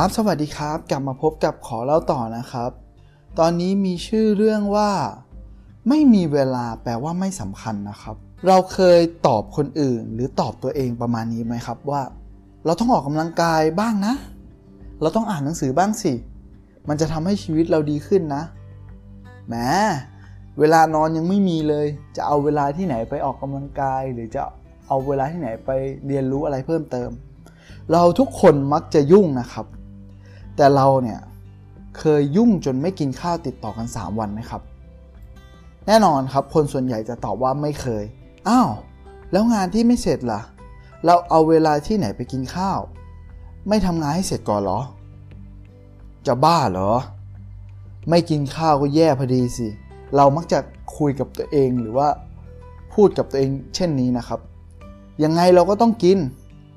ครับสวัสดีครับกลับมาพบกับขอเล่าต่อนะครับ ตอนนี้มีชื่อเรื่องว่า ไม่มีเวลาแปลว่าไม่สำคัญนะครับ เราเคยตอบคนอื่น หรือตอบตัวเองประมาณนี้ไหมครับว่า เราต้องออกกำลังกายบ้างนะ เราต้องอ่านหนังสือบ้างสิ มันจะทำให้ชีวิตเราดีขึ้นนะแหมเวลานอนยังไม่มีเลย จะเอาเวลาที่ไหนไปออกกำลังกาย หรือจะเอาเวลาที่ไหนไปเรียนรู้อะไรเพิ่มเติม เราทุกคนมักจะยุ่งนะครับ แต่เราเนี่ยเคยยุ่งจนไม่กินข้าวติดต่อกัน 3 วันไหมครับ แน่นอนครับ คนส่วนใหญ่จะตอบว่าไม่เคย อ้าว แล้วงานที่ไม่เสร็จล่ะ เราเอาเวลาที่ไหนไปกินข้าว ไม่ทำงานให้เสร็จก่อนเหรอ จะบ้าเหรอ ไม่กินข้าวก็แย่พอดีสิ เรามักจะคุยกับตัวเองหรือว่าพูดกับตัวเองเช่นนี้นะครับ ยังไงเราก็ต้องกิน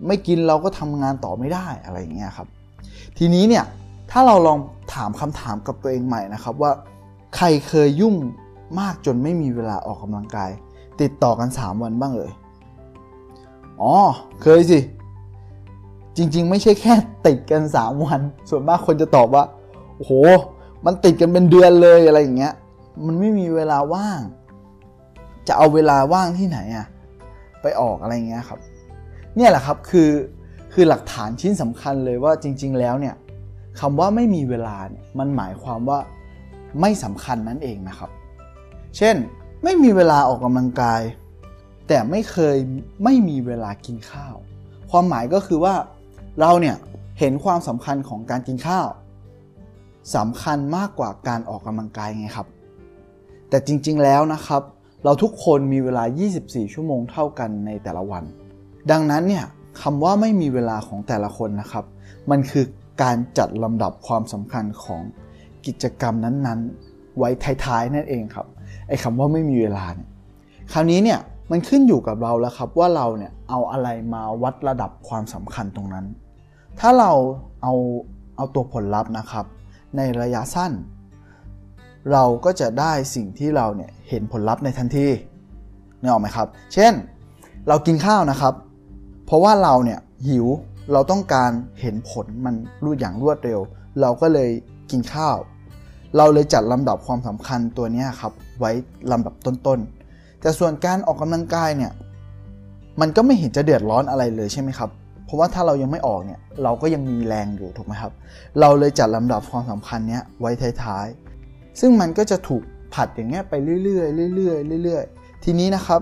ไม่กินเราก็ทำงานต่อไม่ได้อะไรอย่างเงี้ยครับ ทีนี้เนี่ยถ้าเราลองถามคำถามกับตัวเองใหม่นะครับว่า ใครเคยยุ่งมากจนไม่มีเวลาออกกำลังกาย ติดต่อกัน 3 วันบ้างเลยอ๋อเคยสิ จริงๆ ไม่ใช่แค่ติดกัน 3 วัน ส่วนมากคนจะตอบว่าโอ้โห มันติดกันเป็นเดือนเลยอะไรอย่างเงี้ย มันไม่มีเวลาว่าง จะเอาเวลาว่างที่ไหนอะไปออกอะไรเงี้ยครับ เนี่ยแหละครับคือ คือหลักฐานชิ้นสำคัญเลยว่าจริง ๆ แล้วเนี่ยคำว่าไม่มีเวลาเนี่ยมันหมายความว่าไม่สำคัญนั่นเองนะครับ เช่น ไม่มีเวลาออกกำลังกาย แต่ไม่เคยไม่มีเวลากินข้าว ความหมายก็คือว่าเราเนี่ยเห็นความสำคัญของการกินข้าวสำคัญมากกว่าการออกกำลังกายไงครับ แต่จริงๆแล้วนะครับ เราทุกคนมีเวลา 24 ชั่วโมงเท่ากันในแต่ละวัน ดังนั้นเนี่ย คำว่าไม่มีเวลาของแต่ละคนนะครับ มันคือการจัดลำดับความสำคัญของกิจกรรมนั้นๆ ไว้ท้ายๆนั่นเองครับไอ้คำว่าไม่มีเวลาเนี่ยคราวนี้เนี่ยมันขึ้นอยู่กับเราแล้วครับว่าเราเนี่ยเอาอะไรมาวัดระดับความสำคัญตรงนั้น ถ้าเราเอาเอาตัวผลลัพธ์นะครับ ในระยะสั้น เราก็จะได้สิ่งที่เราเนี่ยเห็นผลลัพธ์ในทันทีนึกออกไหมครับ เช่น เรากินข้าวนะครับ เพราะว่าเราเนี่ยหิวเราต้องการเห็นผลมันรูดอย่างรวดเร็ว เราก็เลยกินข้าว เราเลยจัดลำดับความสำคัญตัวนี้ครับไว้ลำดับต้นๆ แต่ส่วนการออกกำลังกายเนี่ยมันก็ไม่เห็นจะเดือดร้อนอะไรเลยใช่ไหมครับ เพราะว่าถ้าเรายังไม่ออกเนี่ยเราก็ยังมีแรงอยู่ถูกไหมครับ เราเลยจัดลำดับความสำคัญเนี้ยไว้ท้ายๆ ซึ่งมันก็จะถูกผัดอย่างเงี้ยไปเรื่อยๆเรื่อยๆเรื่อยๆ ทีนี้นะครับ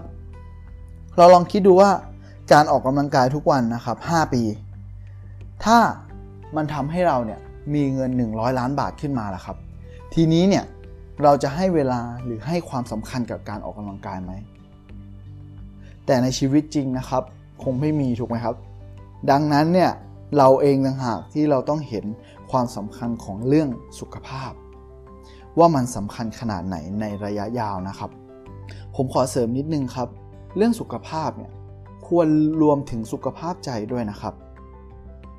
เราลองคิดดูว่า การออกกำลังกายทุกวันนะครับ 5 ปี ถ้ามันทำให้เราเนี่ยมีเงิน 100 ล้านบาทขึ้นมาล่ะครับ ทีนี้เนี่ยเราจะให้เวลาหรือให้ความสำคัญกับการออกกำลังกายไหม แต่ในชีวิตจริงนะครับ คงไม่มีถูกไหมครับ ดังนั้นเนี่ยเราเองต่างหากที่เราต้องเห็นความสำคัญของเรื่องสุขภาพ ว่ามันสำคัญขนาดไหนในระยะยาวนะครับ ผมขอเสริมนิดนึงครับ เรื่องสุขภาพเนี่ย ควรรวมถึงสุขภาพใจด้วยนะครับ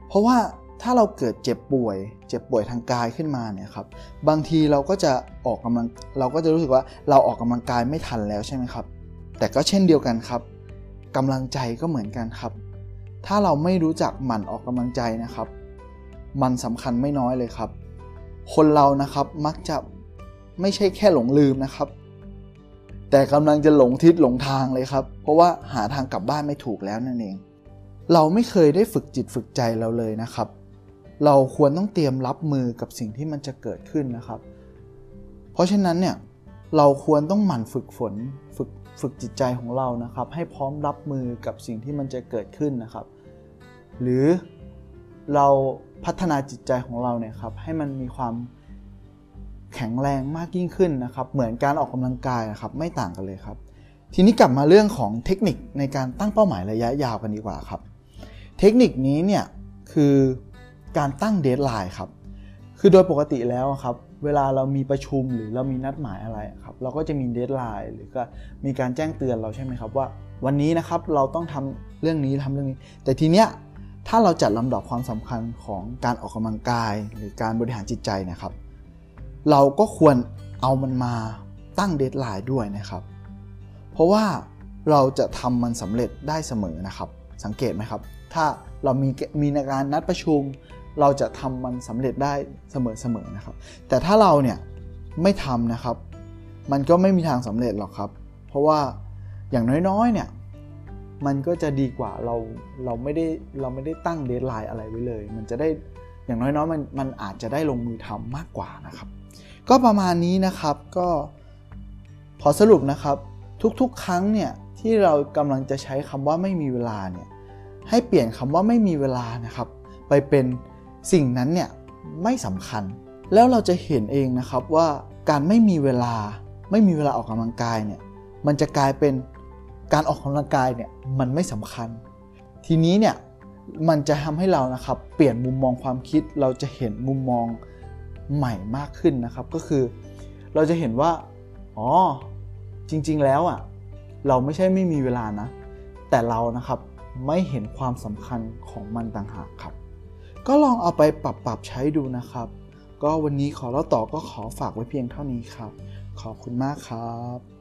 เพราะว่าถ้าเราเกิดเจ็บป่วย เจ็บป่วยทางกายขึ้นมาเนี่ยครับ บางทีเราก็จะออกกำลัง เราก็จะรู้สึกว่าเราออกกำลังกายไม่ทันแล้วใช่ไหมครับ แต่ก็เช่นเดียวกันครับกำลังใจก็เหมือนกันครับ ถ้าเราไม่รู้จักหมั่นออกกำลังใจนะครับ มันสำคัญไม่น้อยเลยครับ คนเรานะครับมักจะไม่ใช่แค่หลงลืมนะครับ แต่กำลังจะหลงทิศหลงทางเลยครับ เพราะว่าหาทางกลับบ้านไม่ถูกแล้วนั่นเอง เราไม่เคยได้ฝึกจิตฝึกใจเราเลยนะครับ เราควรต้องเตรียมรับมือกับสิ่งที่มันจะเกิดขึ้นนะครับ เพราะฉะนั้นเนี่ยเราควรต้องหมั่นฝึกฝนฝึกฝึกจิตใจของเรานะครับ ให้พร้อมรับมือกับสิ่งที่มันจะเกิดขึ้นนะครับ หรือเราพัฒนาจิตใจของเราเนี่ยครับให้มันมีความ แข็งแรงมากยิ่งขึ้นนะครับ เหมือนการออกกำลังกายนะครับ ไม่ต่างกันเลยครับ ทีนี้กลับมาเรื่องของเทคนิคในการตั้งเป้าหมายระยะยาวกันดีกว่าครับ เทคนิคนี้เนี่ยคือการตั้ง deadline ครับ คือโดยปกติแล้วครับ เวลาเรามีประชุมหรือเรามีนัดหมายอะไรครับ เราก็จะมี deadline หรือก็มีการแจ้งเตือนเราใช่ไหมครับว่า วันนี้นะครับเราต้องทำเรื่องนี้ทำเรื่องนี้ แต่ทีเนี้ยถ้าเราจัดลำดับความสำคัญของการออกกำลังกาย หรือการบริหารจิตใจนะครับ เราก็ควรเอามันมาตั้ง deadline ด้วยนะครับ เพราะว่าเราจะทำมันสำเร็จได้เสมอนะครับ สังเกตไหมครับ ถ้าเรามีมีในการนัดประชุม เราจะทำมันสำเร็จได้เสมอๆนะครับ แต่ถ้าเราเนี่ยไม่ทำนะครับ มันก็ไม่มีทางสำเร็จหรอกครับ เพราะว่าอย่างน้อยๆเนี่ยมันก็จะดีกว่าเราเราไม่ได้เราไม่ได้ตั้งเดทไลน์อะไรไว้เลย มันจะได้อย่างน้อยๆมันมันอาจจะได้ลงมือทำมากกว่านะครับ ก็ประมาณนี้นะครับก็ขอสรุปนะครับ ทุกๆ ครั้งเนี่ยที่เรากำลังจะใช้คำว่าไม่มีเวลาเนี่ยให้เปลี่ยนคำว่าไม่มีเวลานะครับ ไปเป็นสิ่งนั้นเนี่ยไม่สำคัญ แล้วเราจะเห็นเองนะครับว่าการไม่มีเวลาไม่มีเวลาออกกำลังกายเนี่ยมันจะกลายเป็นการออกกำลังกายเนี่ยมันไม่สำคัญ ทีนี้เนี่ยมันจะทำให้เรานะครับเปลี่ยนมุมมองความคิดเราจะเห็นมุมมอง ใหม่มากขึ้นนะครับ ก็คือ เราจะเห็นว่า อ๋อ จริง ๆ แล้วอะ เราไม่ใช่ไม่มีเวลานะ แต่เรานะครับไม่เห็นความสำคัญของมันต่างหากครับ ก็ลองเอาไปปรับปรับใช้ดูนะครับ ก็วันนี้ขอเล่าต่อก็ขอฝากไว้เพียงเท่านี้ครับ ขอบคุณมากครับ